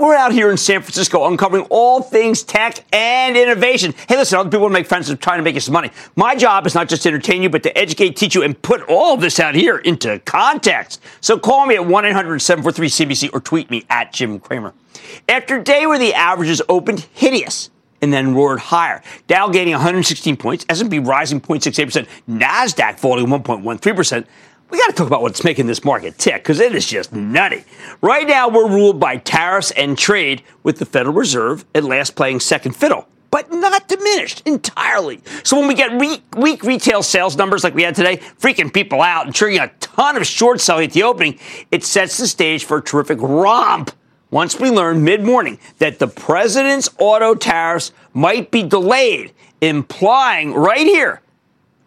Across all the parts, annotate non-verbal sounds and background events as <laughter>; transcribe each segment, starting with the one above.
We're out here in San Francisco uncovering all things tech and innovation. Hey, listen, other people want to make friends and trying to make you some money. My job is not just to entertain you, but to educate, teach you, and put all of this out here into context. So call me at 1 800 743 CBC or tweet me at Jim Cramer. After a day where the averages opened hideous, and then roared higher. Dow gaining 116 points, S&P rising 0.68%, Nasdaq falling 1.13%. We got to talk about what's making this market tick because it is just nutty. Right now, we're ruled by tariffs and trade, with the Federal Reserve at last playing second fiddle, but not diminished entirely. So when we get re- weak retail sales numbers like we had today, freaking people out and triggering a ton of short selling at the opening, it sets the stage for a terrific romp. Once we learn mid morning that the president's auto tariffs might be delayed, implying right here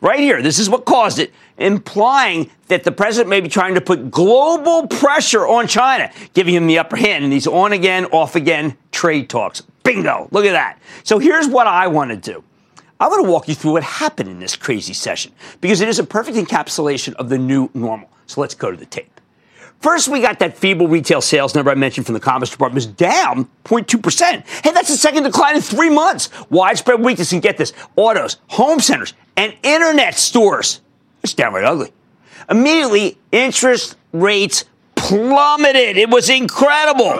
right here, this is what caused it, implying that the president may be trying to put global pressure on China, giving him the upper hand in these on again, off again trade talks. Bingo. Look at that. So here's what I want to do. I want to walk you through what happened in this crazy session because it is a perfect encapsulation of the new normal. So let's go to the tape. First, we got that feeble retail sales number I mentioned from the Commerce Department was down 0.2%. Hey, that's the second decline in three months. Widespread weakness, and get this, autos, home centers, and internet stores. It's downright ugly. Immediately, interest rates plummeted. It was incredible.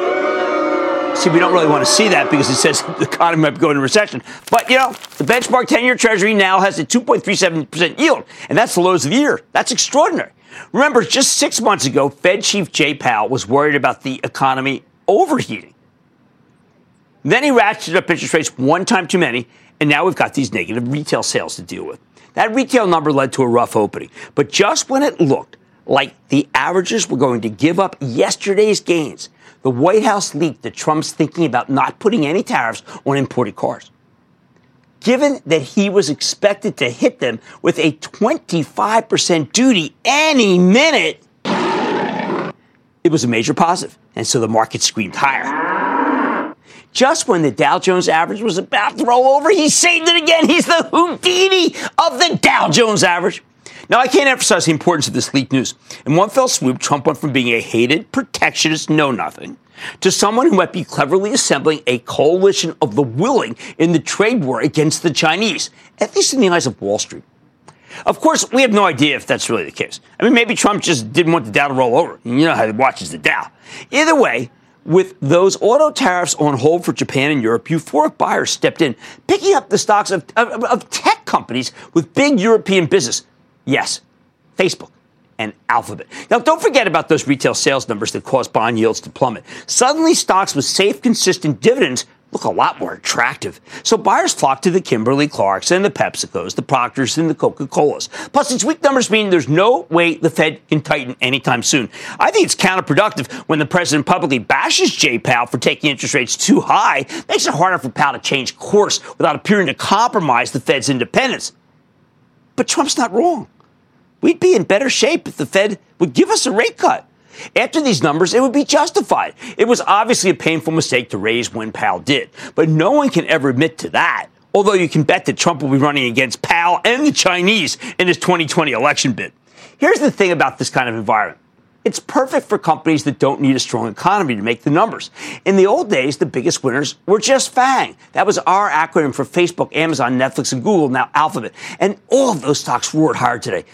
See, we don't really want to see that because it says the economy might be going into recession. But, you know, the benchmark 10 year Treasury now has a 2.37% yield, and that's the lowest of the year. That's extraordinary. Remember, just six months ago, Fed Chief Jay Powell was worried about the economy overheating. Then he ratcheted up interest rates one time too many, and now we've got these negative retail sales to deal with. That retail number led to a rough opening. But just when it looked like the averages were going to give up yesterday's gains, the White House leaked that Trump's thinking about not putting any tariffs on imported cars. Given that he was expected to hit them with a 25% duty any minute, it was a major positive, and so the market screamed higher. Just when the Dow Jones average was about to roll over, he saved it again. He's the Houdini of the Dow Jones average. Now, I can't emphasize the importance of this leaked news. In one fell swoop, Trump went from being a hated protectionist know nothing to someone who might be cleverly assembling a coalition of the willing in the trade war against the Chinese, at least in the eyes of Wall Street. Of course, we have no idea if that's really the case. I mean, maybe Trump just didn't want the Dow to roll over. You know how he watches the Dow. Either way, with those auto tariffs on hold for Japan and Europe, euphoric buyers stepped in, picking up the stocks of, of, of tech companies with big European business. Yes, Facebook and Alphabet. Now, don't forget about those retail sales numbers that caused bond yields to plummet. Suddenly, stocks with safe, consistent dividends look a lot more attractive. So buyers flock to the Kimberly Clarks and the PepsiCos, the Procters and the Coca-Colas. Plus, its weak numbers mean there's no way the Fed can tighten anytime soon. I think it's counterproductive when the president publicly bashes Jay Powell for taking interest rates too high. Makes it harder for Powell to change course without appearing to compromise the Fed's independence. But Trump's not wrong. We'd be in better shape if the Fed would give us a rate cut. After these numbers, it would be justified. It was obviously a painful mistake to raise when Powell did, but no one can ever admit to that. Although you can bet that Trump will be running against Powell and the Chinese in his 2020 election bid. Here's the thing about this kind of environment. It's perfect for companies that don't need a strong economy to make the numbers. In the old days, the biggest winners were just FANG. That was our acronym for Facebook, Amazon, Netflix, and Google, now Alphabet. And all of those stocks roared higher today.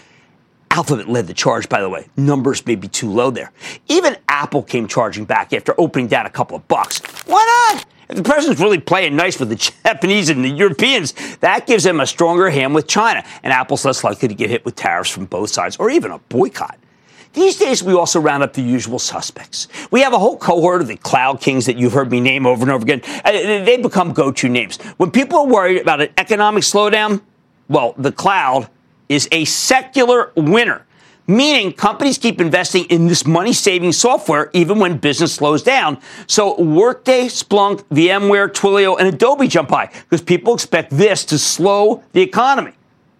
Alphabet led the charge, by the way. Numbers may be too low there. Even Apple came charging back after opening down a couple of bucks. Why not? If the president's really playing nice with the <laughs> Japanese and the Europeans, that gives them a stronger hand with China, and Apple's less likely to get hit with tariffs from both sides or even a boycott. These days, we also round up the usual suspects. We have a whole cohort of the cloud kings that you've heard me name over and over again. Uh, they become go to names. When people are worried about an economic slowdown, well, the cloud is a secular winner meaning companies keep investing in this money saving software even when business slows down. So Workday, Splunk, VMware, Twilio, and Adobe jump high because people expect this to slow the economy.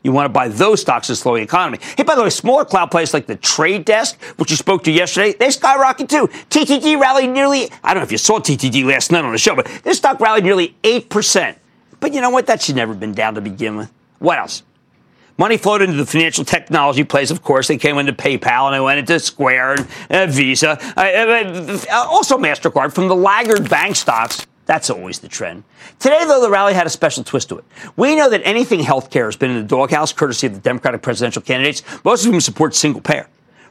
You want to buy those stocks to slow the economy. Hey, by the way, smaller cloud players like the Trade Desk, which you spoke to yesterday, they skyrocket too. TTD rallied nearly, I don't know if you saw TTD last night on the show, but this stock rallied nearly 8%. But you know what? That should never been down to begin with. What else? Money flowed into the financial technology plays, of course. They came into PayPal and they went into Square and uh, Visa. Uh, uh, also, MasterCard from the laggard bank stocks. That's always the trend. Today, though, the rally had a special twist to it. We know that anything healthcare has been in the doghouse, courtesy of the Democratic presidential candidates, most of whom support single payer.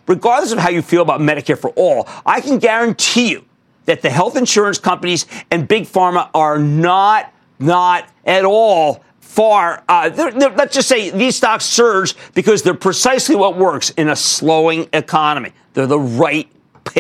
Regardless of how you feel about Medicare for all, I can guarantee you that the health insurance companies and big pharma are not, not at all far. Uh, they're, they're, let's just say these stocks surge because they're precisely what works in a slowing economy. They're the right.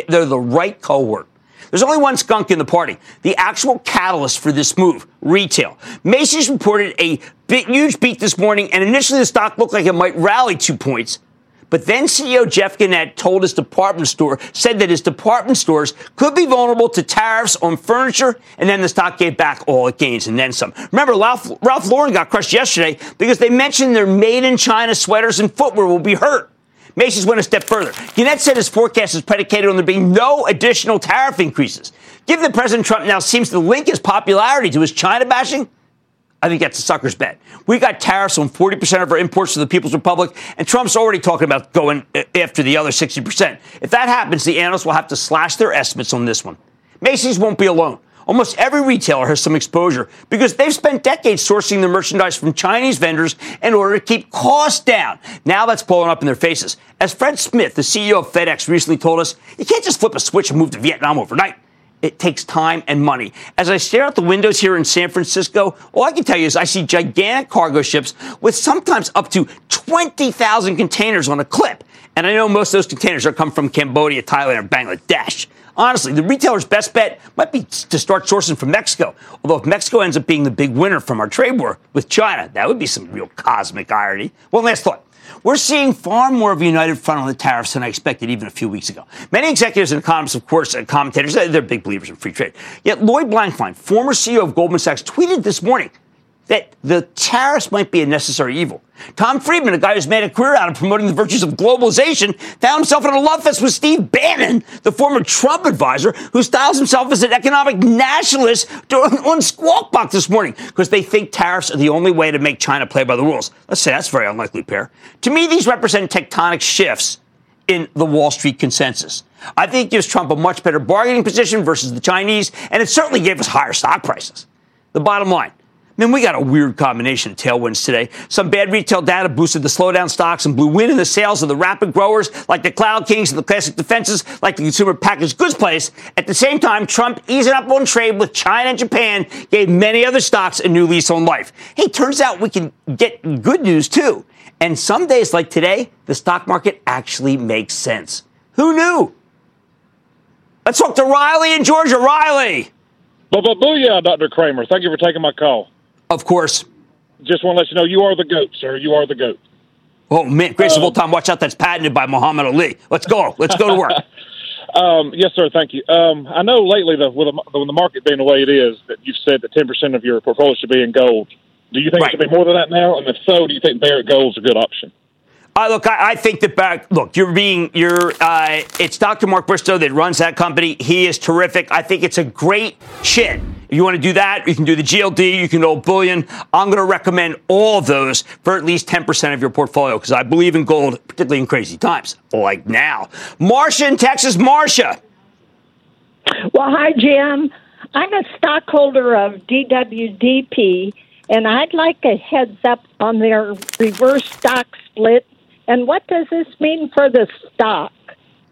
They're the right cohort. There's only one skunk in the party. The actual catalyst for this move, retail. Macy's reported a big, huge beat this morning, and initially the stock looked like it might rally two points. But then CEO Jeff Gennette told his department store, said that his department stores could be vulnerable to tariffs on furniture, and then the stock gave back all it gains and then some. Remember, Ralph, Ralph Lauren got crushed yesterday because they mentioned their made in China sweaters and footwear will be hurt. Macy's went a step further. Gennette said his forecast is predicated on there being no additional tariff increases. Given that President Trump now seems to link his popularity to his China bashing, I think that's a sucker's bet. We got tariffs on 40% of our imports to the People's Republic, and Trump's already talking about going uh, after the other 60%. If that happens, the analysts will have to slash their estimates on this one. Macy's won't be alone. Almost every retailer has some exposure because they've spent decades sourcing their merchandise from Chinese vendors in order to keep costs down. Now that's blowing up in their faces. As Fred Smith, the CEO of FedEx, recently told us, you can't just flip a switch and move to Vietnam overnight. It takes time and money. As I stare out the windows here in San Francisco, all I can tell you is I see gigantic cargo ships with sometimes up to 20,000 containers on a clip. And I know most of those containers are come from Cambodia, Thailand, or Bangladesh. Honestly, the retailer's best bet might be to start sourcing from Mexico. Although if Mexico ends up being the big winner from our trade war with China, that would be some real cosmic irony. One last thought. We're seeing far more of a united front on the tariffs than I expected even a few weeks ago. Many executives and economists, of course, and commentators, they're big believers in free trade. Yet Lloyd Blankfein, former CEO of Goldman Sachs, tweeted this morning that the tariffs might be a necessary evil. Tom Friedman, a guy who's made a career out of promoting the virtues of globalization, found himself in a love fest with Steve Bannon, the former Trump advisor, who styles himself as an economic nationalist <laughs> on Squawk Box this morning because they think tariffs are the only way to make China play by the rules. Let's say that's a very unlikely pair. To me, these represent tectonic shifts in the Wall Street consensus. I think it gives Trump a much better bargaining position versus the Chinese, and it certainly gave us higher stock prices. The bottom line Man, we got a weird combination of tailwinds today. Some bad retail data boosted the slowdown stocks and blew wind in the sails of the rapid growers like the Cloud Kings and the classic defenses like the consumer packaged goods place. At the same time, Trump easing up on trade with China and Japan gave many other stocks a new lease on life. Hey, turns out we can get good news too. And some days like today, the stock market actually makes sense. Who knew? Let's talk to Riley in Georgia. Riley. Booyah, Dr. Cramer. Thank you for taking my call. Of course. Just want to let you know you are the GOAT, sir. You are the GOAT. Oh, man. Grace of all time. Watch out. That's patented by Muhammad Ali. Let's go. Let's go to work. <laughs> um, yes, sir. Thank you. Um, I know lately, the, with the, the market being the way it is, that you've said that 10% of your portfolio should be in gold. Do you think right. it should be more than that now? And if so, do you think Barrick Gold's a good option? Uh, look, I, I, think that back. Look, you're being you're. Uh, it's Dr. Mark Bristow that runs that company. He is terrific. I think it's a great shit. You want to do that, you can do the GLD, you can hold bullion. I'm going to recommend all of those for at least 10% of your portfolio because I believe in gold, particularly in crazy times like now. Marcia in Texas, Marcia. Well, hi, Jim. I'm a stockholder of DWDP, and I'd like a heads up on their reverse stock split. And what does this mean for the stock?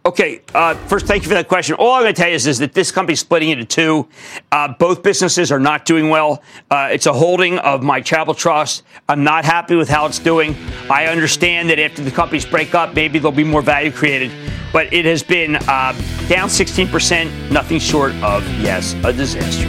Okay, uh, first, thank you for that question. All I'm going to tell you is, is that this company's splitting into two. Uh, both businesses are not doing well. Uh, it's a holding of my travel trust. I'm not happy with how it's doing. I understand that after the companies break up, maybe there'll be more value created. But it has been uh, down 16%, nothing short of, yes, a disaster.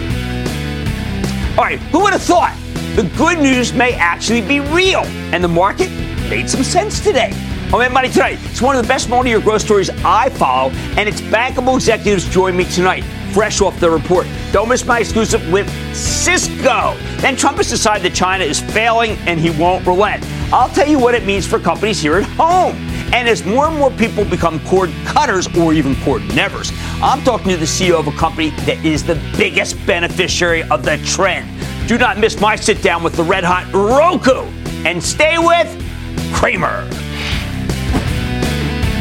All right, who would have thought the good news may actually be real? And the market made some sense today. I'm at Money Tonight. It's one of the best multi-year growth stories I follow, and its bankable executives join me tonight, fresh off the report. Don't miss my exclusive with Cisco. Then Trump has decided that China is failing and he won't relent. I'll tell you what it means for companies here at home. And as more and more people become cord cutters or even cord nevers, I'm talking to the CEO of a company that is the biggest beneficiary of the trend. Do not miss my sit down with the red hot Roku. And stay with Cramer.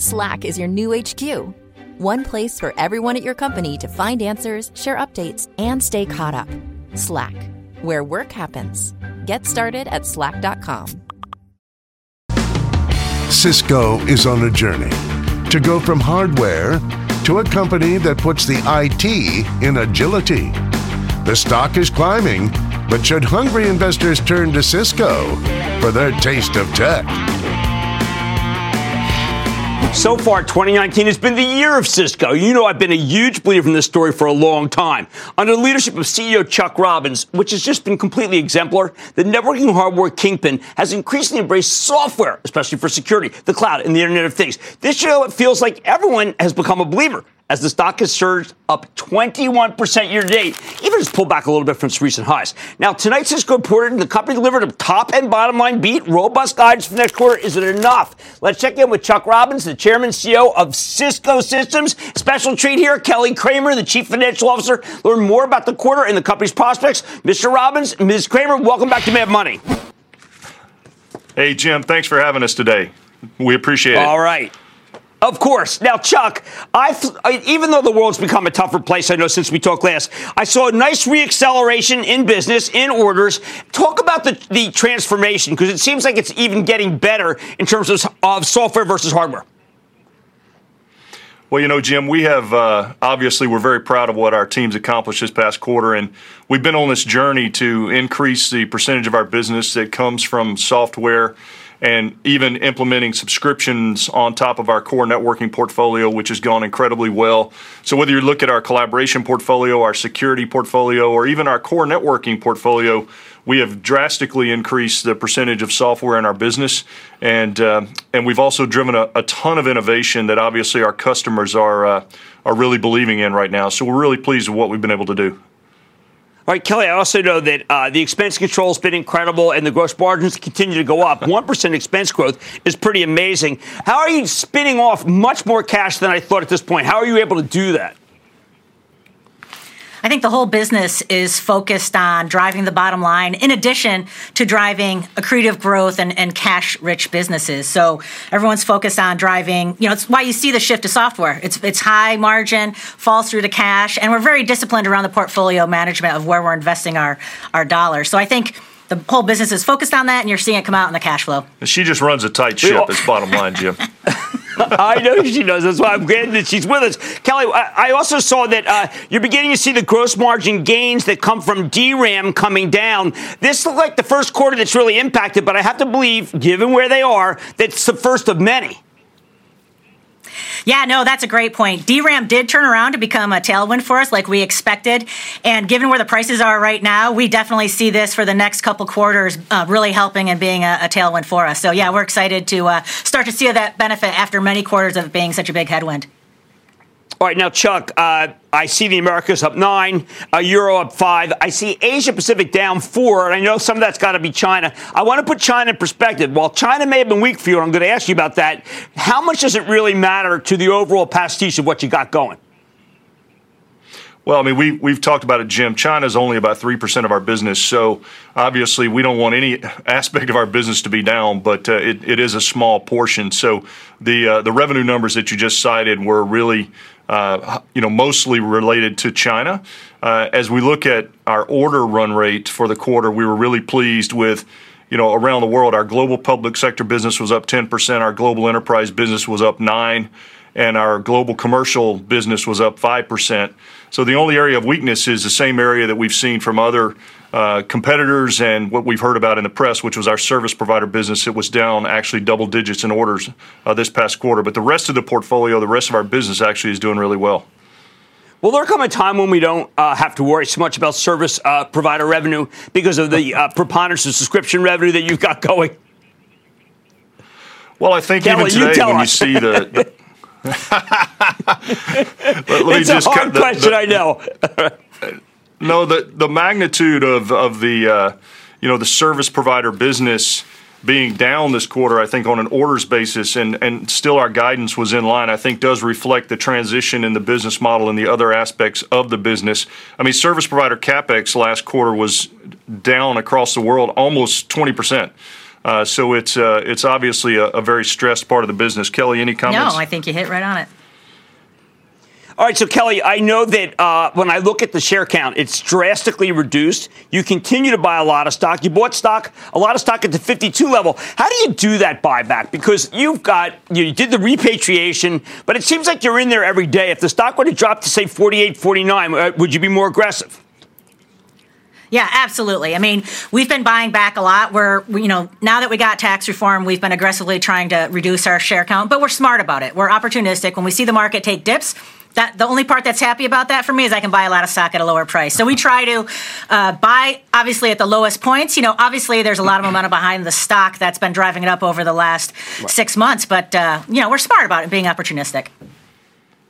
Slack is your new HQ. One place for everyone at your company to find answers, share updates, and stay caught up. Slack, where work happens. Get started at slack.com. Cisco is on a journey to go from hardware to a company that puts the IT in agility. The stock is climbing, but should hungry investors turn to Cisco for their taste of tech? So far, 2019 has been the year of Cisco. You know, I've been a huge believer in this story for a long time. Under the leadership of CEO Chuck Robbins, which has just been completely exemplar, the networking hardware kingpin has increasingly embraced software, especially for security, the cloud, and the Internet of Things. This year, it feels like everyone has become a believer as the stock has surged up 21% year to date, even just pulled back a little bit from its recent highs. Now, tonight, Cisco reported the company delivered a top and bottom line beat. Robust guidance for next quarter. Is it enough? Let's check in with Chuck Robbins, the chairman and CEO of Cisco Systems. Special treat here, Kelly Kramer, the chief financial officer. Learn more about the quarter and the company's prospects. Mr. Robbins, Ms. Kramer, welcome back to Mad Money. Hey, Jim, thanks for having us today. We appreciate it. All right. Of course. Now, Chuck, I, even though the world's become a tougher place, I know since we talked last, I saw a nice reacceleration in business, in orders. Talk about the, the transformation because it seems like it's even getting better in terms of, of software versus hardware. Well, you know, Jim, we have uh, obviously we're very proud of what our team's accomplished this past quarter, and we've been on this journey to increase the percentage of our business that comes from software and even implementing subscriptions on top of our core networking portfolio, which has gone incredibly well. So, whether you look at our collaboration portfolio, our security portfolio, or even our core networking portfolio, we have drastically increased the percentage of software in our business, and uh, and we've also driven a, a, ton of innovation that obviously our customers are uh, are really believing in right now. So we're really pleased with what we've been able to do. All right, Kelly, I also know that uh, the expense control has been incredible and the gross margins continue to go up. <laughs> 1% expense growth is pretty amazing. How are you spinning off much more cash than I thought at this point? How are you able to do that? I think the whole business is focused on driving the bottom line in addition to driving accretive growth and, and cash rich businesses. So everyone's focused on driving, you know, it's why you see the shift to software. It's it's high margin, falls through to cash, and we're very disciplined around the portfolio management of where we're investing our, our dollars. So I think the whole business is focused on that, and you're seeing it come out in the cash flow. She just runs a tight ship. It's bottom line, Jim. <laughs> I know she does. That's why I'm glad that she's with us. Kelly, I also saw that uh, you're beginning to see the gross margin gains that come from DRAM coming down. This looks like the first quarter that's really impacted, but I have to believe, given where they are, that's the first of many. Yeah, no, that's a great point. DRAM did turn around to become a tailwind for us like we expected. And given where the prices are right now, we definitely see this for the next couple quarters uh, really helping and being a, a, tailwind for us. So, yeah, we're excited to uh, start to see that benefit after many quarters of being such a big headwind. All right, now, Chuck, uh, I see the Americas up nine, uh, Euro up five. I see Asia Pacific down four, and I know some of that's got to be China. I want to put China in perspective. While China may have been weak for you, I'm going to ask you about that, how much does it really matter to the overall pastiche of what you got going? Well, I mean, we, we've talked about it, Jim. China is only about 3% of our business. So obviously, we don't want any <laughs> aspect of our business to be down, but uh, it, it is a small portion. So the, uh, the revenue numbers that you just cited were really, uh, you know, mostly related to China. Uh, as we look at our order run rate for the quarter, we were really pleased with you know, around the world, our global public sector business was up 10%, our global enterprise business was up 9 and our global commercial business was up 5%. So the only area of weakness is the same area that we've seen from other uh, competitors and what we've heard about in the press, which was our service provider business. It was down actually double digits in orders uh, this past quarter. But the rest of the portfolio, the rest of our business actually is doing really well. Will there come a time when we don't uh, have to worry so much about service uh, provider revenue because of the uh, preponderance of subscription revenue that you've got going? Well, I think Kelly, even today, you when us. you see the, <laughs> <laughs> it's a hard the, question, the, I know. <laughs> no, the the magnitude of of the uh, you know the service provider business being down this quarter, I think on an orders basis, and and still our guidance was in line. I think does reflect the transition in the business model and the other aspects of the business. I mean, service provider capex last quarter was down across the world almost twenty percent. Uh, so it's uh, it's obviously a, a, very stressed part of the business. Kelly, any comments? No, I think you hit right on it. All right, so Kelly, I know that uh, when I look at the share count, it's drastically reduced. You continue to buy a lot of stock. You bought stock, a lot of stock at the 52 level. How do you do that buyback? Because you've got, you did the repatriation, but it seems like you're in there every day. If the stock were to drop to, say, 48, 49, uh, would you be more aggressive? Yeah, absolutely. I mean, we've been buying back a lot. We're, you know, now that we got tax reform, we've been aggressively trying to reduce our share count, but we're smart about it. We're opportunistic. When we see the market take dips, that the only part that's happy about that for me is I can buy a lot of stock at a lower price. So we try to uh, buy obviously at the lowest points. You know, obviously there's a lot of momentum behind the stock that's been driving it up over the last right. six months, but uh, you know we're smart about it, being opportunistic.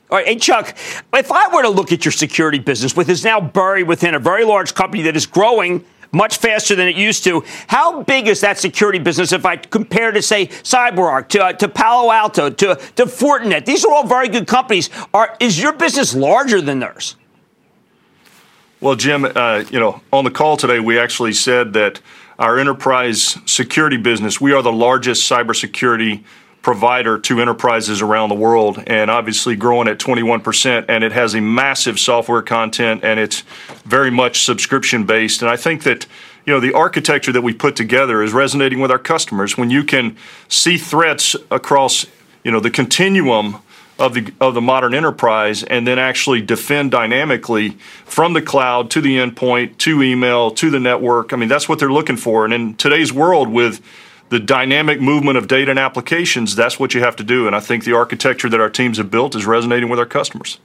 All right, hey Chuck, if I were to look at your security business, which is now buried within a very large company that is growing much faster than it used to, how big is that security business if I compare to say CyberArk, to, uh, to Palo Alto, to, to Fortinet? These are all very good companies. Are, is your business larger than theirs? Well, Jim, uh, you know, on the call today, we actually said that our enterprise security business, we are the largest cybersecurity provider to enterprises around the world and obviously growing at 21% and it has a massive software content and it's very much subscription based and I think that you know the architecture that we put together is resonating with our customers. When you can see threats across you know the continuum of the of the modern enterprise and then actually defend dynamically from the cloud to the endpoint to email to the network I mean that's what they're looking for. And in today's world with the dynamic movement of data and applications, that's what you have to do. And I think the architecture that our teams have built is resonating with our customers.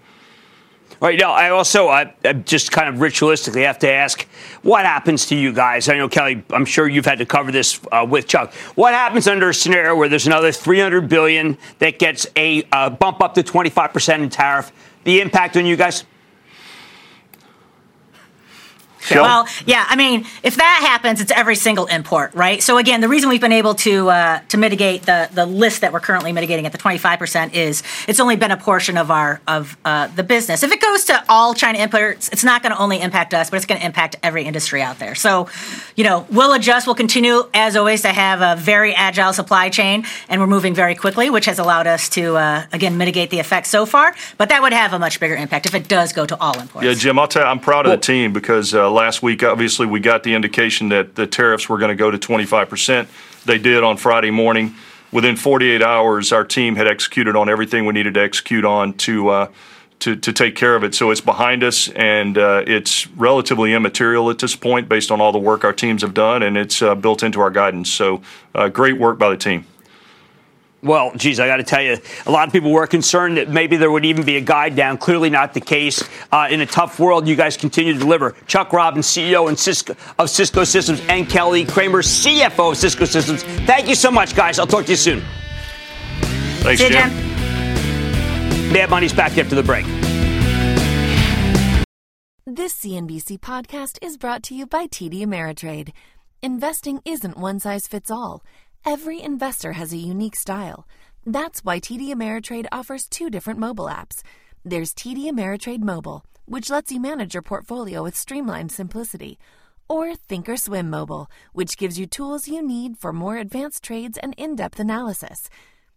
Right now, I also I, I, just kind of ritualistically have to ask, what happens to you guys? I know Kelly, I'm sure you've had to cover this uh, with Chuck. What happens under a scenario where there's another 300 billion that gets a uh, bump up to 25 percent in tariff? The impact on you guys? Well, yeah. I mean, if that happens, it's every single import, right? So again, the reason we've been able to uh, to mitigate the the list that we're currently mitigating at the 25 percent is it's only been a portion of our of uh, the business. If it goes to all China imports, it's not going to only impact us, but it's going to impact every industry out there. So, you know, we'll adjust. We'll continue as always to have a very agile supply chain, and we're moving very quickly, which has allowed us to uh, again mitigate the effects so far. But that would have a much bigger impact if it does go to all imports. Yeah, Jim, I'll tell you, I'm proud of the team because uh, last week, obviously, we got the indication that the tariffs were going to go to 25%. They did on Friday morning. Within 48 hours, our team had executed on everything we needed to execute on to. Uh, to, to take care of it. So it's behind us, and uh, it's relatively immaterial at this point based on all the work our teams have done, and it's uh, built into our guidance. So uh, great work by the team. Well, geez, I got to tell you, a lot of people were concerned that maybe there would even be a guide down. Clearly, not the case. Uh, in a tough world, you guys continue to deliver. Chuck Robbins, CEO and Cisco, of Cisco Systems, and Kelly Kramer, CFO of Cisco Systems. Thank you so much, guys. I'll talk to you soon. Thanks, See Jim. Mad Money's back after the break. This CNBC podcast is brought to you by TD Ameritrade. Investing isn't one size fits all. Every investor has a unique style. That's why TD Ameritrade offers two different mobile apps. There's TD Ameritrade Mobile, which lets you manage your portfolio with streamlined simplicity, or Thinkorswim Mobile, which gives you tools you need for more advanced trades and in-depth analysis.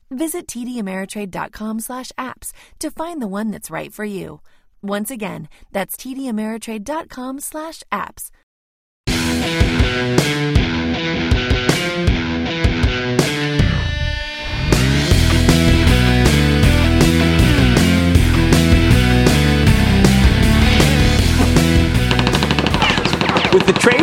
Visit tdameritrade.com/apps to find the one that's right for you. Once again, that's tdameritrade.com/apps.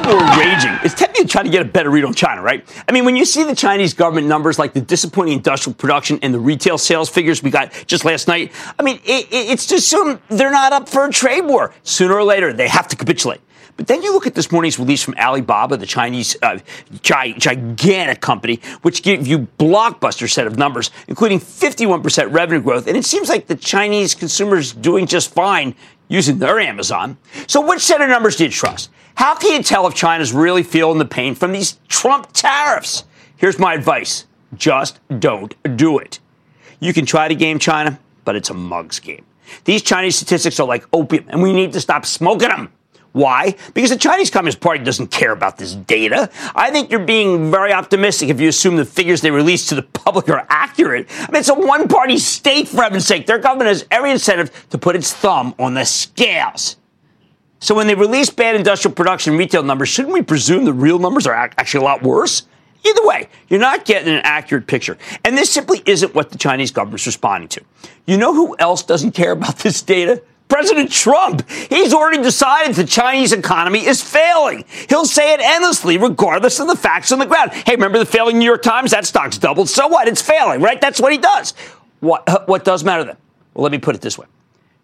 trade war raging, it's tempting to try to get a better read on China, right? I mean, when you see the Chinese government numbers like the disappointing industrial production and the retail sales figures we got just last night, I mean, it, it's to assume they're not up for a trade war. Sooner or later, they have to capitulate. But then you look at this morning's release from Alibaba, the Chinese uh, gi- gigantic company, which give you blockbuster set of numbers, including 51% revenue growth. And it seems like the Chinese consumers doing just fine using their Amazon. So which set of numbers do you trust? How can you tell if China's really feeling the pain from these Trump tariffs? Here's my advice. Just don't do it. You can try to game China, but it's a mug's game. These Chinese statistics are like opium, and we need to stop smoking them. Why? Because the Chinese Communist Party doesn't care about this data. I think you're being very optimistic if you assume the figures they release to the public are accurate. I mean, it's a one party state, for heaven's sake. Their government has every incentive to put its thumb on the scales. So when they release bad industrial production retail numbers, shouldn't we presume the real numbers are actually a lot worse? Either way, you're not getting an accurate picture. And this simply isn't what the Chinese government's responding to. You know who else doesn't care about this data? President Trump. He's already decided the Chinese economy is failing. He'll say it endlessly, regardless of the facts on the ground. Hey, remember the failing New York Times? That stock's doubled. So what? It's failing, right? That's what he does. What, uh, what does matter then? Well, let me put it this way.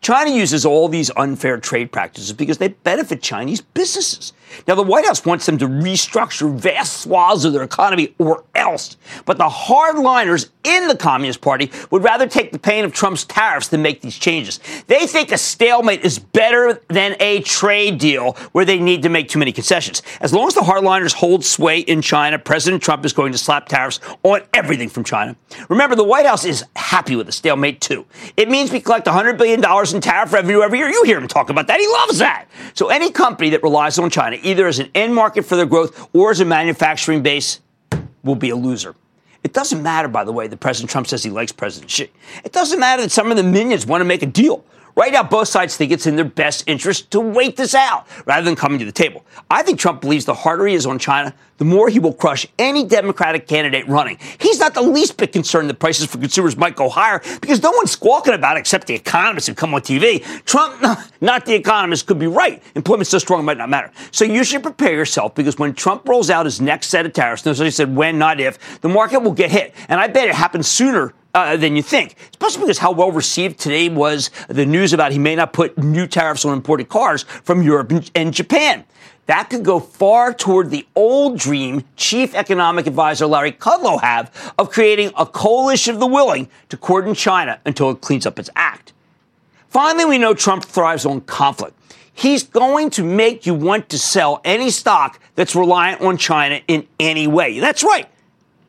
China uses all these unfair trade practices because they benefit Chinese businesses. Now, the White House wants them to restructure vast swaths of their economy or else. But the hardliners in the Communist Party would rather take the pain of Trump's tariffs than make these changes. They think a stalemate is better than a trade deal where they need to make too many concessions. As long as the hardliners hold sway in China, President Trump is going to slap tariffs on everything from China. Remember, the White House is happy with the stalemate, too. It means we collect $100 billion tariff revenue every year. You hear him talk about that. He loves that. So any company that relies on China, either as an end market for their growth or as a manufacturing base, will be a loser. It doesn't matter, by the way, that President Trump says he likes President Xi. It doesn't matter that some of the minions want to make a deal. Right now, both sides think it's in their best interest to wait this out rather than coming to the table. I think Trump believes the harder he is on China, the more he will crush any Democratic candidate running. He's not the least bit concerned that prices for consumers might go higher because no one's squawking about it except the economists who come on TV. Trump, not the economists, could be right. Employment's so strong it might not matter. So you should prepare yourself because when Trump rolls out his next set of tariffs, notice I said when, not if, the market will get hit. And I bet it happens sooner uh, than you think, especially because how well received today was the news about he may not put new tariffs on imported cars from Europe and, and Japan. That could go far toward the old dream Chief Economic Advisor Larry Kudlow have of creating a coalition of the willing to cordon China until it cleans up its act. Finally, we know Trump thrives on conflict. He's going to make you want to sell any stock that's reliant on China in any way. That's right,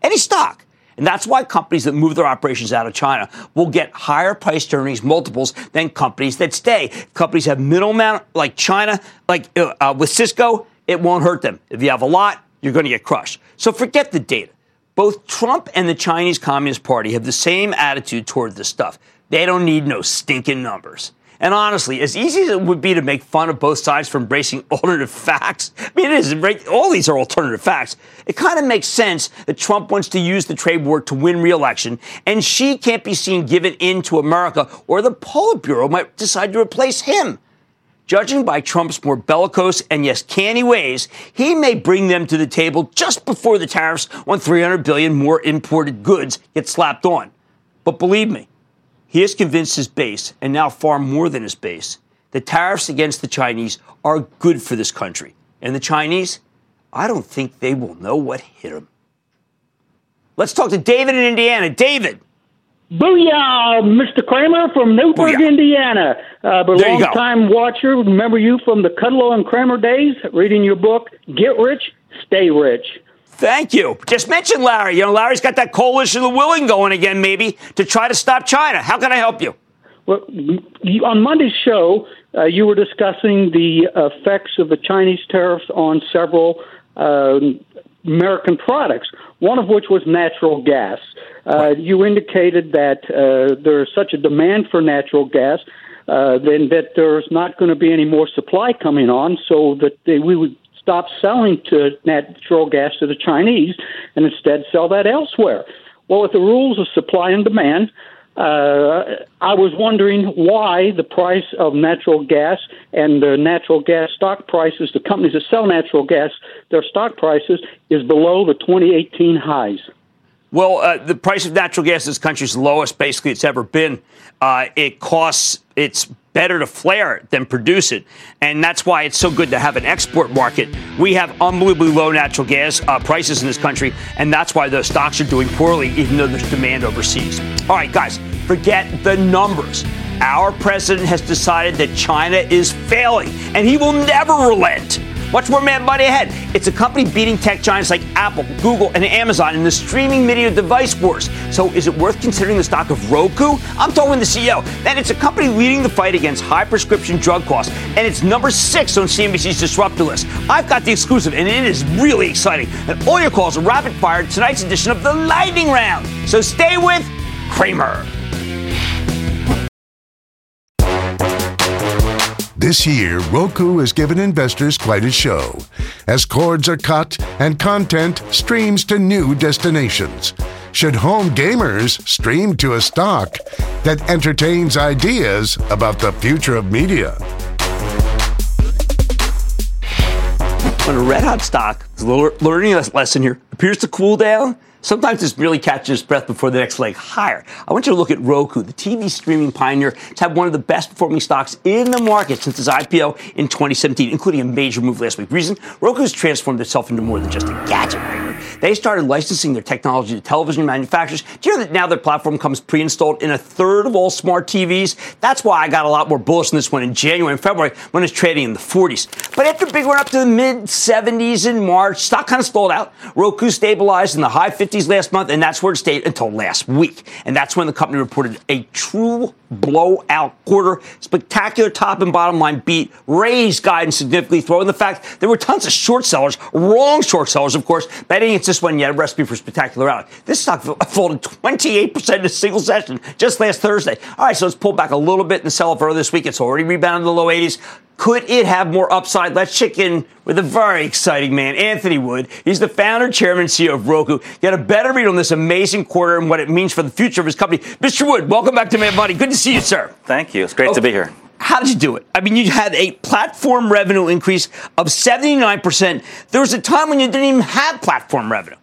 any stock. And that's why companies that move their operations out of China will get higher price earnings multiples than companies that stay. Companies have middlemen like China, like uh, uh, with Cisco, it won't hurt them. If you have a lot, you're going to get crushed. So forget the data. Both Trump and the Chinese Communist Party have the same attitude toward this stuff. They don't need no stinking numbers. And honestly, as easy as it would be to make fun of both sides for embracing <laughs> alternative facts, I mean, it is? All these are alternative facts. It kind of makes sense that Trump wants to use the trade war to win re-election, and Xi can't be seen giving in to America, or the Politburo might decide to replace him. Judging by Trump's more bellicose and yes, canny ways, he may bring them to the table just before the tariffs on 300 billion more imported goods get slapped on. But believe me, he has convinced his base, and now far more than his base, that tariffs against the Chinese are good for this country. And the Chinese, I don't think they will know what hit them. Let's talk to David in Indiana. David. Booyah, Mr. Cramer from Newburgh, Booyah. Indiana. Uh, but There you long time watcher. Remember you from the Kudlow and Cramer days, reading your book, Get Rich, Stay Rich. Thank you. Just mentioned Larry. You know, Larry's got that coalition of the willing going again, maybe, to try to stop China. How can I help you? Well, you, on Monday's show, uh, you were discussing the effects of the Chinese tariffs on several uh, American products, one of which was natural gas. Uh, you indicated that uh, there's such a demand for natural gas uh, then that there's not going to be any more supply coming on, so that they, we would stop selling to natural gas to the Chinese and instead sell that elsewhere. Well, with the rules of supply and demand, uh, I was wondering why the price of natural gas and the natural gas stock prices, the companies that sell natural gas, their stock prices is below the 2018 highs. Well, uh, the price of natural gas in this country is lowest basically it's ever been. Uh, it costs, it's better to flare it than produce it. And that's why it's so good to have an export market. We have unbelievably low natural gas uh, prices in this country, and that's why the stocks are doing poorly, even though there's demand overseas. All right, guys, forget the numbers. Our president has decided that China is failing, and he will never relent. Watch more Mad Money ahead. It's a company beating tech giants like Apple, Google, and Amazon in the streaming video device wars. So is it worth considering the stock of Roku? I'm talking the CEO. Then it's a company leading the fight against high prescription drug costs, and it's number six on CNBC's disruptor list. I've got the exclusive, and it is really exciting. And all your calls are rapid fire tonight's edition of the Lightning Round. So stay with Cramer. This year, Roku has given investors quite a show as cords are cut and content streams to new destinations. Should home gamers stream to a stock that entertains ideas about the future of media? When a red hot stock, learning lesson here, appears to cool down, Sometimes this really catches breath before the next leg higher. I want you to look at Roku, the TV streaming pioneer. It's had one of the best performing stocks in the market since its IPO in 2017, including a major move last week. Reason? Roku's transformed itself into more than just a gadget. They started licensing their technology to television manufacturers. Do you know that now their platform comes pre-installed in a third of all smart TVs? That's why I got a lot more bullish on this one in January and February when it's trading in the 40s. But after big run up to the mid 70s in March, stock kind of stalled out. Roku stabilized in the high 50s 50s last month, and that's where it stayed until last week. And that's when the company reported a true blowout quarter, spectacular top and bottom line beat, raised guidance significantly, throwing the fact there were tons of short sellers, wrong short sellers, of course, betting it's this one yet a recipe for spectacular rally. This stock folded 28% in a single session just last Thursday. All right, so let's pull back a little bit the sell-off earlier this week. It's already rebounded to the low 80s. Could it have more upside? Let's check in with a very exciting man, Anthony Wood. He's the founder, chairman, CEO of Roku. Get a better read on this amazing quarter and what it means for the future of his company. Mr. Wood, welcome back to Mad Money. Good to see you, sir. Thank you. It's great okay. to be here. How did you do it? I mean, you had a platform revenue increase of 79%. There was a time when you didn't even have platform revenue.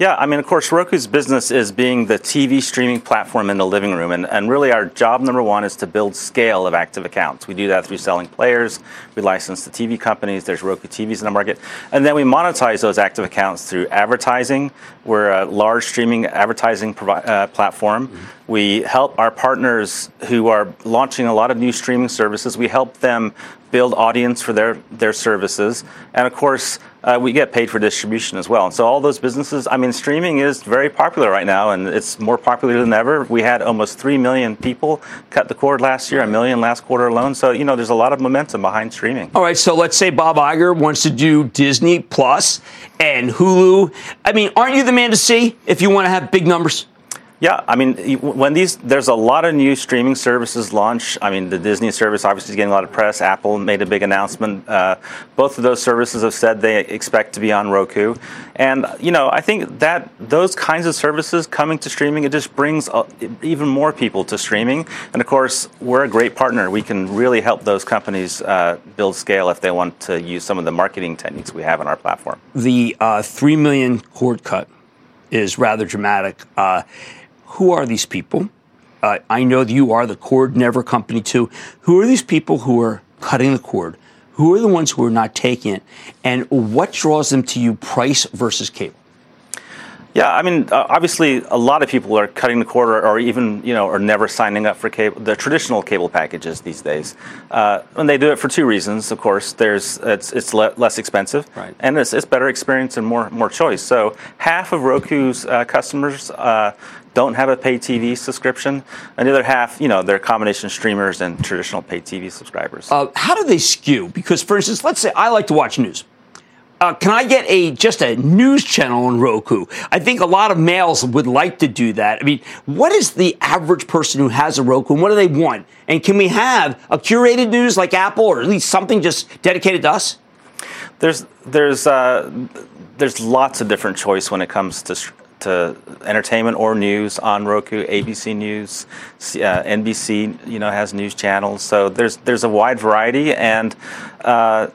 Yeah, I mean, of course, Roku's business is being the TV streaming platform in the living room. And, and really, our job number one is to build scale of active accounts. We do that through selling players, we license to TV companies, there's Roku TVs in the market. And then we monetize those active accounts through advertising. We're a large streaming advertising provi- uh, platform. Mm-hmm. We help our partners who are launching a lot of new streaming services, we help them build audience for their, their services. And of course, uh, we get paid for distribution as well. And so all those businesses, I mean, streaming is very popular right now, and it's more popular than ever. We had almost 3 million people cut the cord last year, a million last quarter alone. So, you know, there's a lot of momentum behind streaming. All right, so let's say Bob Iger wants to do Disney Plus and Hulu. I mean, aren't you the man to see if you want to have big numbers? Yeah, I mean, when these, there's a lot of new streaming services launch. I mean, the Disney service obviously is getting a lot of press. Apple made a big announcement. Uh, both of those services have said they expect to be on Roku, and you know, I think that those kinds of services coming to streaming, it just brings uh, even more people to streaming. And of course, we're a great partner. We can really help those companies uh, build scale if they want to use some of the marketing techniques we have on our platform. The uh, three million cord cut is rather dramatic. Uh, who are these people? Uh, I know that you are the cord never company too. Who are these people who are cutting the cord? Who are the ones who are not taking it? And what draws them to you, price versus cable? Yeah, I mean, uh, obviously, a lot of people are cutting the cord, or, or even you know, are never signing up for cable, the traditional cable packages these days. Uh, and they do it for two reasons. Of course, there's it's it's le- less expensive, Right. and it's, it's better experience and more more choice. So half of Roku's uh, customers. Don't have a pay TV subscription, and the other half, you know, they're a combination of streamers and traditional pay TV subscribers. Uh, how do they skew? Because, for instance, let's say I like to watch news. Uh, can I get a just a news channel on Roku? I think a lot of males would like to do that. I mean, what is the average person who has a Roku, and what do they want? And can we have a curated news like Apple, or at least something just dedicated to us? There's there's uh, there's lots of different choice when it comes to to entertainment or news on Roku. ABC News, uh, NBC, you know, has news channels. So there's there's a wide variety, and uh,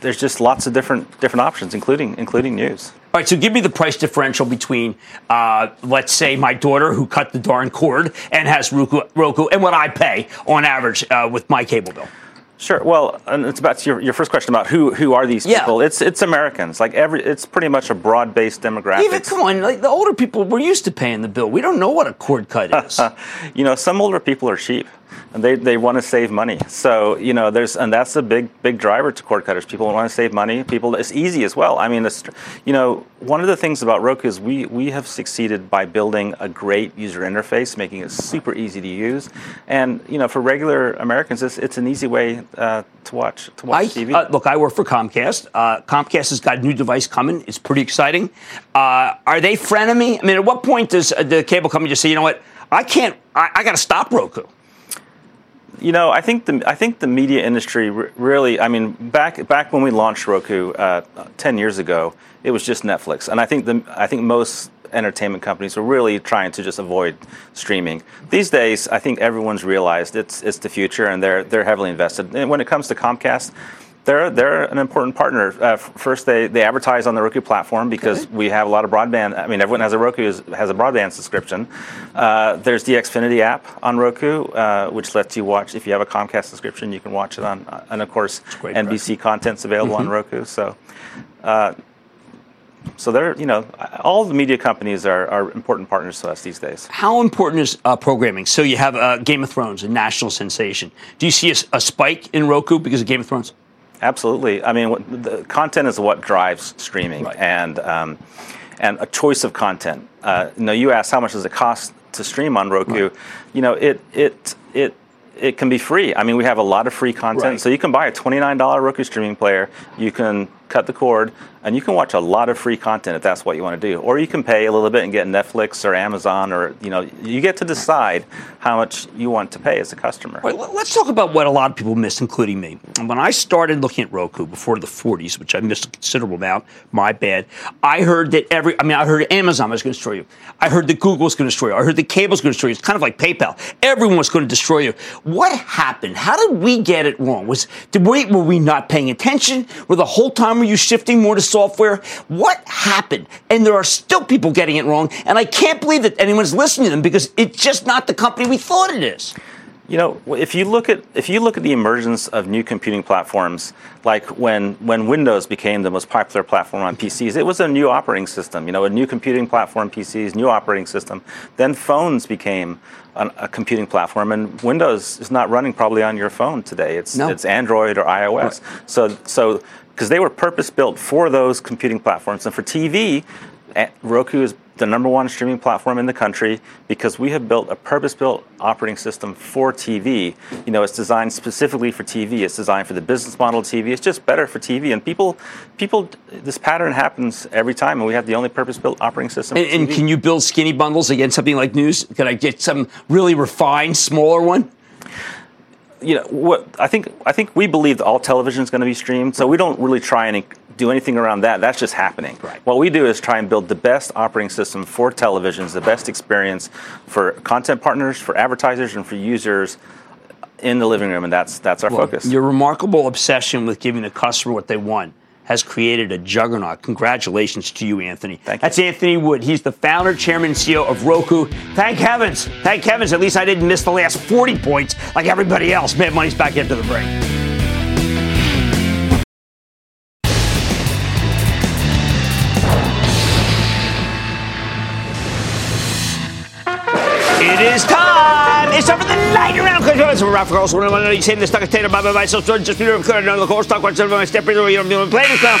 there's just lots of different different options, including including news. All right, so give me the price differential between, uh, let's say, my daughter who cut the darn cord and has Roku, Roku and what I pay on average uh, with my cable bill. Sure. Well, and it's about your, your first question about who who are these Yeah. people? It's it's Americans. Like every, it's pretty much a broad based demographic. Even come on, like the older people, we're used to paying the bill. We don't know what a cord cut is. <laughs> you know, some older people are cheap and they, they want to save money. So, you know, there's, and that's a big, big driver to cord cutters. People want to save money. People, it's easy as well. I mean, it's, you know, one of the things about Roku is we, we have succeeded by building a great user interface, making it super easy to use. And, you know, for regular Americans, it's, it's an easy way uh, to watch, to watch I, TV. uh, look, I work for Comcast. Uh, Comcast has got a new device coming. It's pretty exciting. Uh, are they frenemy? I mean, at what point does uh, the cable company just say, you know what, I can't, I, I got to stop Roku? You know, I think the I think the media industry re- really. I mean, back back when we launched Roku uh, ten years ago, it was just Netflix, and I think the I think most entertainment companies were really trying to just avoid streaming. These days, I think everyone's realized it's it's the future, and they're they're heavily invested. And when it comes to Comcast. They're, they're an important partner. Uh, first, they, they advertise on the Roku platform because we have a lot of broadband. I mean, everyone has a Roku has a broadband subscription. Uh, there's the Xfinity app on Roku, uh, which lets you watch. If you have a Comcast subscription, you can watch it on. uh, And of course, NBC content's available on Mhm. Roku. So, uh, so they're you know all the media companies are, are important partners to us these days. How important is uh, programming? So you have uh, Game of Thrones, a national sensation. Do you see a spike in Roku because of Game of Thrones? Absolutely. I mean, what, the content is what drives streaming, and um, and a choice of content. Uh, you know, you asked how much does it cost to stream on Roku? You know, it it it it can be free. I mean, we have a lot of free content, Right. so you can buy a twenty nine dollar Roku streaming player. You can cut the cord, and you can watch a lot of free content if that's what you want to do. Or you can pay a little bit and get Netflix or Amazon, or you know, you get to decide how much you want to pay as a customer. Right, let- let's talk about what a lot of people miss, including me. When I started looking at Roku before the 40s, which I missed a considerable amount, my bad, I heard that every, I mean, I heard Amazon was going to destroy you. I heard that Google was going to destroy you. I heard that cable was going to destroy you. It's kind of like PayPal. Everyone was going to destroy you. What happened? How did we get it wrong? Was did we, were we not paying attention? Were the whole time were you shifting more to software? What happened? And there are still people getting it wrong, and I can't believe that anyone's listening to them because it's just not the company we thought it is. You know, if you look at if you look at the emergence of new computing platforms, like when when Windows became the most popular platform on PCs, it was a new operating system. You know, a new computing platform, PCs, new operating system. Then phones became an, a computing platform, and Windows is not running probably on your phone today. It's No. it's Android or iOS. So so because they were purpose built for those computing platforms, and for TV, eh, Roku is the number one streaming platform in the country because we have built a purpose-built operating system for TV. You know, it's designed specifically for TV. It's designed for the business model of TV. It's just better for TV. And people, people, this pattern happens every time, and we have the only purpose-built operating system. And, and can you build skinny bundles against something like news? Can I get some really refined, smaller one? You know what I think I think we believe that all television is going to be streamed, so we don't really try and do anything around that. That's just happening. Right. What we do is try and build the best operating system for televisions, the best experience for content partners, for advertisers, and for users in the living room, and that's that's our Well, focus. Your remarkable obsession with giving the customer what they want has created a juggernaut. Congratulations to you, Anthony. Thank you. That's Anthony Wood. He's the founder, chairman, and CEO of Roku. Thank heavens. Thank heavens. At least I didn't miss the last 40 points like everybody else. Mad Money's back into the break. It's time for the lightning round. Because we're Ralph Carlson. I know you say the stock is taken by myself, so just be clear. Of the core stock watch my step you don't be playing this now.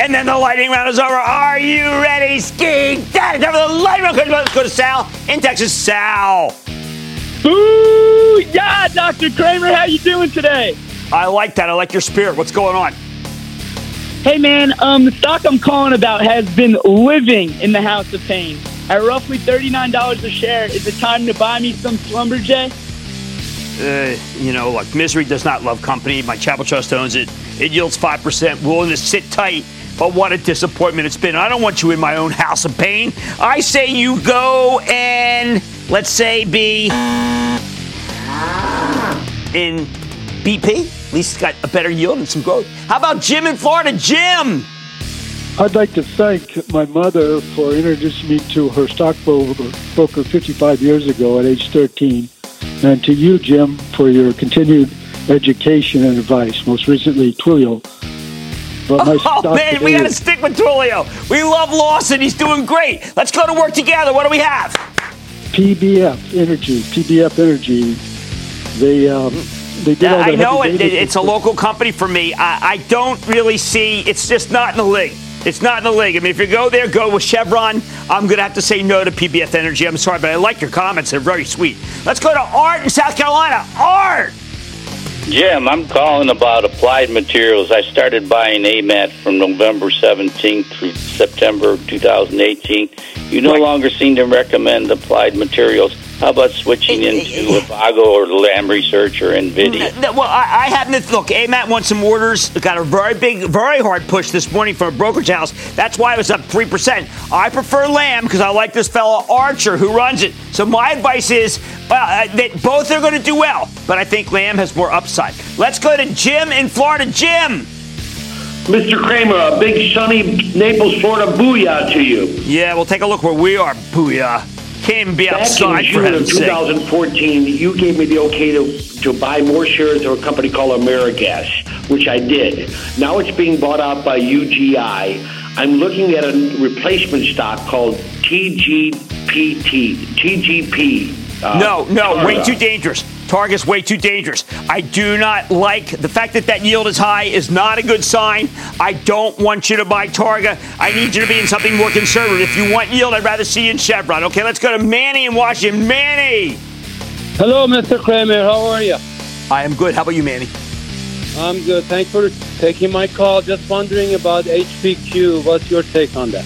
And then the lightning round is over. Are you ready, Ski? Dad, time for the lightning round. Let's go to Sal in Texas. Sal. Boo! Yeah, Dr. Cramer, how you doing today? I like that. I like your spirit. What's going on? Hey, man, um, the stock I'm calling about has been living in the house of pain. At roughly $39 a share, is it time to buy me some Schlumberger? Uh, you know, like misery does not love company. My Chapel Trust owns it. It yields 5%, willing to sit tight. But what a disappointment it's been. I don't want you in my own house of pain. I say you go and, let's say, be in BP. At least it's got a better yield and some growth. How about Jim in Florida? Jim! I'd like to thank my mother for introducing me to her stockbroker 55 years ago at age 13, and to you, Jim, for your continued education and advice, most recently, Twilio. But my oh, man, we got to stick with Twilio. We love Lawson. He's doing great. Let's go to work together. What do we have? PBF Energy. PBF Energy. They. Um, they did I know it, it's a local company for me. I, I don't really see. It's just not in the league. It's not in the league. I mean, if you go there, go with Chevron. I'm going to have to say no to PBF Energy. I'm sorry, but I like your comments. They're very sweet. Let's go to Art in South Carolina. Art! Jim, I'm calling about applied materials. I started buying AMAT from November 17th through September 2018. You no right. longer seem to recommend applied materials. How about switching into Avago or Lam Research or NVIDIA? Well, I, I happen to look. AMAT won some orders. Got a very big, very hard push this morning from a brokerage house. That's why it was up 3%. I prefer Lam because I like this fellow Archer who runs it. So my advice is well, uh, that both are going to do well, but I think Lam has more upside. Let's go to Jim in Florida. Jim. Mr. Cramer, a big sunny Naples, Florida booyah to you. Yeah, we'll take a look where we are. Booyah. Can't be outside Back in June of 2014, sake. you gave me the okay to, to buy more shares of a company called AmeriGas, which I did. Now it's being bought out by UGI. I'm looking at a replacement stock called TGPT. TGP. Uh, no, no, Targa. way too dangerous. Targa's way too dangerous. I do not like the fact that that yield is high is not a good sign. I don't want you to buy Targa. I need you to be in something more conservative. If you want yield, I'd rather see you in Chevron. Okay, let's go to Manny in Washington. Manny. Hello, Mr. Cramer. How are you? I am good. How about you, Manny? I'm good. Thanks for taking my call. Just wondering about HPQ. What's your take on that?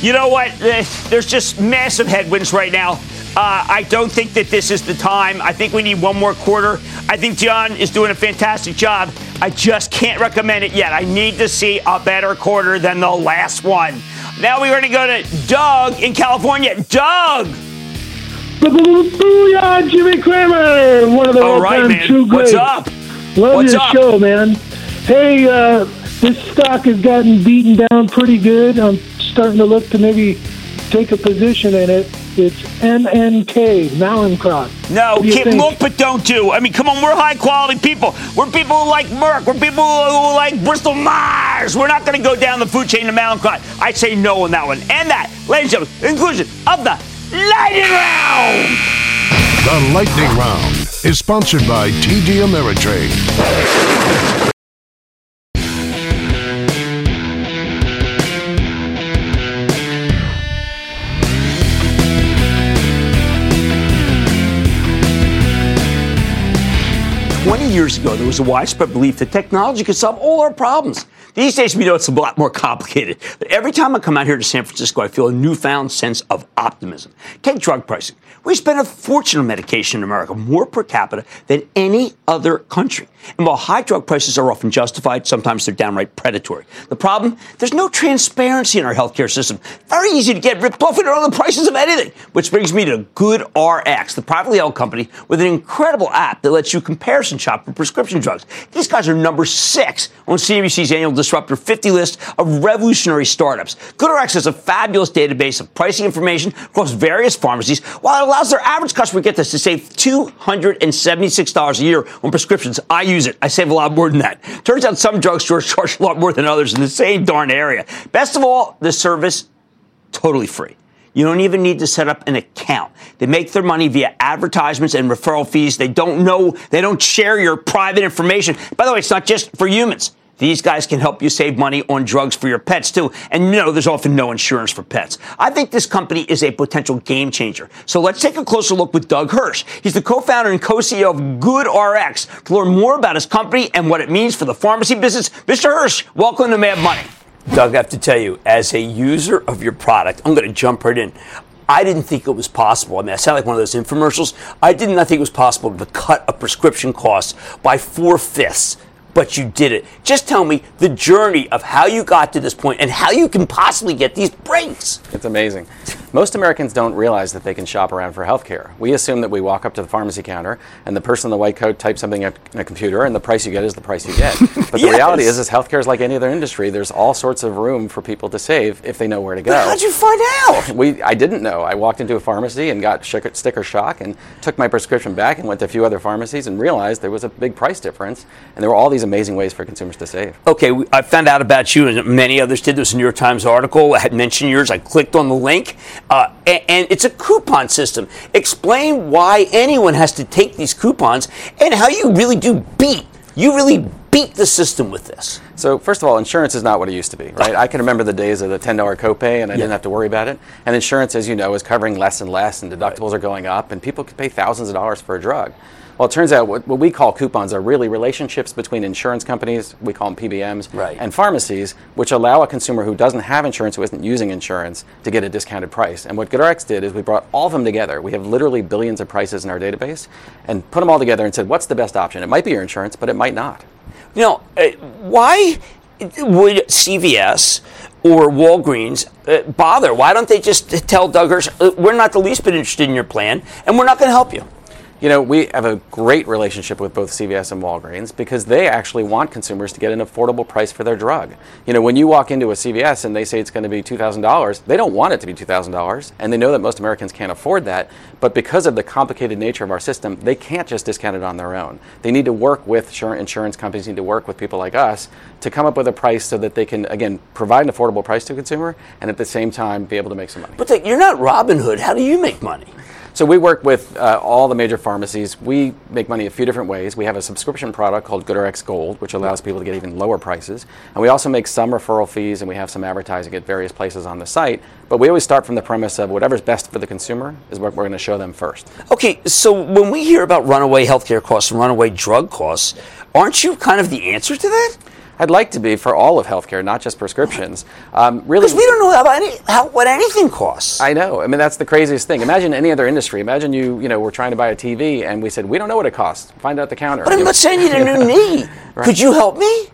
You know what? Eh, there's just massive headwinds right now. Uh, I don't think that this is the time. I think we need one more quarter. I think John is doing a fantastic job. I just can't recommend it yet. I need to see a better quarter than the last one. Now we're going to go to Doug in California. Doug! Booyah, Jimmy Cramer! One of the all right, man. What's up? Love What's your up? show, man. Hey, uh, this stock has gotten beaten down pretty good. I'm starting to look to maybe take a position in it. It's MNK, Mallinckrodt. No, keep look but don't do. I mean, come on, we're high quality people. We're people who like Merck. We're people who like Bristol Myers. We're not going to go down the food chain to Mallinckrodt. I say no on that one. And that, ladies and gentlemen, inclusion of the Lightning Round. The Lightning Round is sponsored by TD Ameritrade. Years ago, there was a widespread belief that technology could solve all our problems. These days, we know it's a lot more complicated. But every time I come out here to San Francisco, I feel a newfound sense of optimism. Take drug pricing. We spend a fortune on medication in America, more per capita than any other country. And while high drug prices are often justified, sometimes they're downright predatory. The problem? There's no transparency in our healthcare system. Very easy to get ripped off on the prices of anything. Which brings me to GoodRx, the privately held company with an incredible app that lets you comparison shop for prescription drugs. These guys are number six on CNBC's annual Disruptor 50 list of revolutionary startups. GoodRx has a fabulous database of pricing information across various pharmacies, while it allows their average customer, get this, to save $276 a year on prescriptions. I use it. I save a lot more than that. Turns out some drugstores <laughs> charge a lot more than others in the same darn area. Best of all, the service totally free. You don't even need to set up an account. They make their money via advertisements and referral fees. They don't know, they don't share your private information. By the way, it's not just for humans. These guys can help you save money on drugs for your pets too. And you know, there's often no insurance for pets. I think this company is a potential game changer. So let's take a closer look with Doug Hirsch. He's the co-founder and co-CEO of GoodRx to learn more about his company and what it means for the pharmacy business. Mr. Hirsch, welcome to Mad Money. Doug, I have to tell you, as a user of your product, I'm going to jump right in. I didn't think it was possible. I mean, I sound like one of those infomercials. I did not think it was possible to cut a prescription cost by four fifths but you did it. Just tell me the journey of how you got to this point and how you can possibly get these breaks. It's amazing. Most Americans don't realize that they can shop around for health care. We assume that we walk up to the pharmacy counter and the person in the white coat types something in a computer and the price you get is the price you get. <laughs> But the Yes. reality is, is healthcare is like any other industry. There's all sorts of room for people to save if they know where to go. But how'd you find out? <laughs> We, I didn't know. I walked into a pharmacy and got sticker shock and took my prescription back and went to a few other pharmacies and realized there was a big price difference and there were all these amazing ways for consumers to save. Okay, I found out about you, and many others did. There was a New York Times article. I had mentioned yours. I clicked on the link, uh, and, and it's a coupon system. Explain why anyone has to take these coupons and how you really do beat. You really beat the system with this. So first of all, insurance is not what it used to be, right? I can remember the days of the ten dollar copay, and I didn't have to worry about it. And insurance, as you know, is covering less and less, and deductibles are going up, and people could pay thousands of dollars for a drug. Well, it turns out what, what we call coupons are really relationships between insurance companies, we call them PBMs, and pharmacies, which allow a consumer who doesn't have insurance, who isn't using insurance, to get a discounted price. And what GoodRx did is we brought all of them together. We have literally billions of prices in our database, and put them all together and said, what's the best option? It might be your insurance, but it might not. You know, uh, why would CVS or Walgreens uh, bother? Why don't they just tell Doug Hirsch, uh, we're not the least bit interested in your plan, and we're not going to help you? You know, we have a great relationship with both CVS and Walgreens because they actually want consumers to get an affordable price for their drug. You know, when you walk into a CVS and they say it's going to be $2,000, they don't want it to be $2,000, and they know that most Americans can't afford that. But because of the complicated nature of our system, they can't just discount it on their own. They need to work with insurance companies, need to work with people like us to come up with a price so that they can, again, provide an affordable price to a consumer and at the same time be able to make some money. But you're not Robin Hood. How do you make money? So we work with uh, all the major pharmacies. We make money a few different ways. We have a subscription product called GoodRx Gold, which allows people to get even lower prices. And we also make some referral fees, and we have some advertising at various places on the site. But we always start from the premise of whatever's best for the consumer is what we're going to show them first. Okay, so when we hear about runaway healthcare costs and runaway drug costs, aren't you kind of the answer to that? I'd like to be for all of healthcare, not just prescriptions. Um, really, Because we don't know about any, how, what anything costs. I know. I mean, that's the craziest thing. Imagine any other industry. Imagine you, you know, we're trying to buy a TV, and we said we don't know what it costs. Find out the counter. But I'm not saying you <laughs> need a new knee. Could you help me?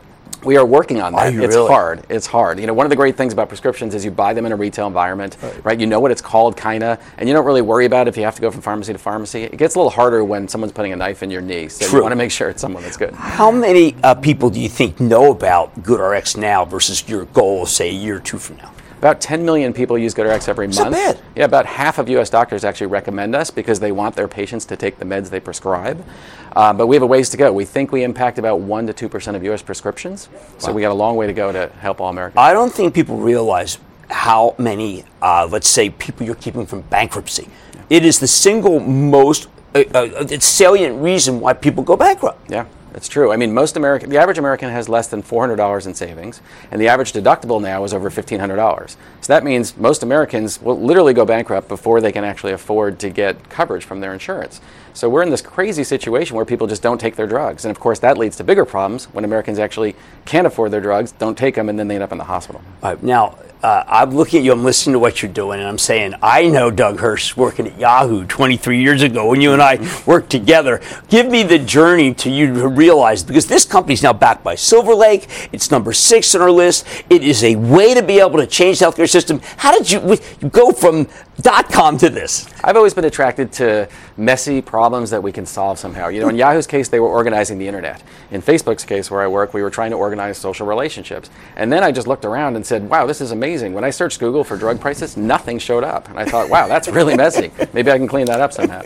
We are working on that. it's really? hard. It's hard. You know, one of the great things about prescriptions is you buy them in a retail environment, right? You know what it's called, kinda, and you don't really worry about if you have to go from pharmacy to pharmacy. It gets a little harder when someone's putting a knife in your knee. So True. you want to make sure it's someone that's good. How many uh, people do you think know about GoodRx now versus your goal, say, a year or two from now? About 10 million people use GoodRx every not month. bad. Yeah, about half of U.S. doctors actually recommend us because they want their patients to take the meds they prescribe. Uh, but we have a ways to go. We think we impact about 1% to 2% of U.S. prescriptions. So we got a long way to go to help all Americans. I don't think people realize how many, uh, let's say, people you're keeping from bankruptcy. It is the single most uh, uh, salient reason why people go bankrupt. Yeah, that's true. I mean, most American, the average American has less than $400 in savings, and the average deductible now is over $1,500. So that means most Americans will literally go bankrupt before they can actually afford to get coverage from their insurance. So we're in this crazy situation where people just don't take their drugs. And of course, that leads to bigger problems when Americans actually can't afford their drugs, don't take them, and then they end up in the hospital. Now, uh, I'm looking at you, I'm listening to what you're doing, and I'm saying, I know Doug Hirsch working at Yahoo 23 years ago when you and I worked together. Give me the journey to you to realize, because this company's now backed by Silver Lake, it's number six on our list. It is a way to be able to change the healthcare system. How did you, you go from dot com to this? I've always been attracted to messy problems that we can solve somehow. You know, in Yahoo's case, they were organizing the internet. In Facebook's case, where I work, we were trying to organize social relationships. And then I just looked around and said, wow, this is amazing. When I searched Google for drug prices, nothing showed up. And I thought, wow, that's really messy. Maybe I can clean that up somehow.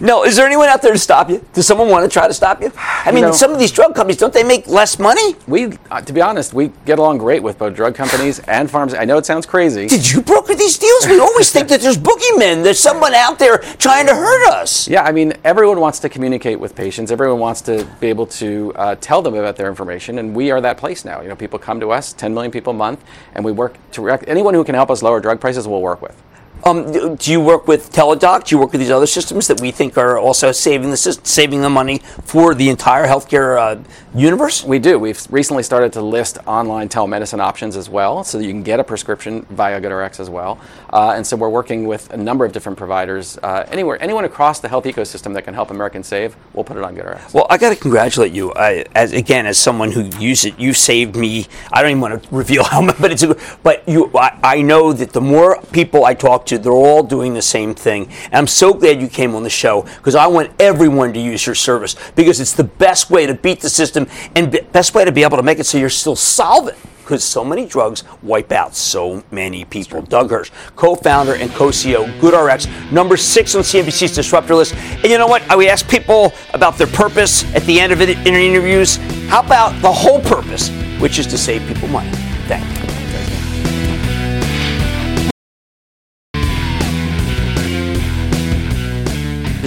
No, is there anyone out there to stop you? Does someone want to try to stop you? I mean, know- some of these drug companies don't they make less money? We, uh, to be honest, we get along great with both drug companies and farms. I know it sounds crazy. Did you broker these deals? We always think that there's boogeymen. There's someone out there trying to hurt us. Yeah, I mean, everyone wants to communicate with patients. Everyone wants to be able to uh, tell them about their information, and we are that place now. You know, people come to us, 10 million people a month, and we work to rec- anyone who can help us lower drug prices, we'll work with. Um, do do you work with Teladoc? Do you work with these other systems that we think are also saving the saving the money for the entire healthcare uh, universe? We do. We've recently started to list online telemedicine options as well, so that you can get a prescription via GoodRx as well. Uh, and so we're working with a number of different providers. Uh, anywhere, anyone across the health ecosystem that can help Americans save, we'll put it on GoodRx. Well, I got to congratulate you. I, as again, as someone who used it, you saved me. I don't even want to reveal how much, but it's. But you, I, I know that the more people I talk to, they're all doing the same thing. And I'm so glad you came on the show because I want everyone to use your service because it's the best way to beat the system and be, best way to be able to make it so you're still solvent. Because so many drugs wipe out so many people. Doug Hirsch, co-founder and co-CEO, GoodRx, number six on CNBC's disruptor list. And you know what? We ask people about their purpose at the end of interviews. How about the whole purpose, which is to save people money? Thank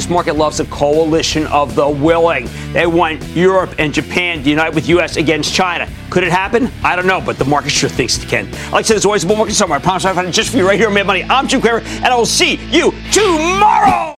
Market loves a coalition of the willing. They want Europe and Japan to unite with U.S. against China. Could it happen? I don't know, but the market sure thinks it can. Like I said, there's always a bull market somewhere. I promise I'll find it just for you right here on Mad Money. I'm Jim Cramer, and I will see you tomorrow.